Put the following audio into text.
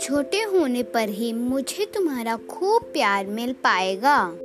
छोटे होने पर ही मुझे तुम्हारा खूब प्यार मिल पाएगा।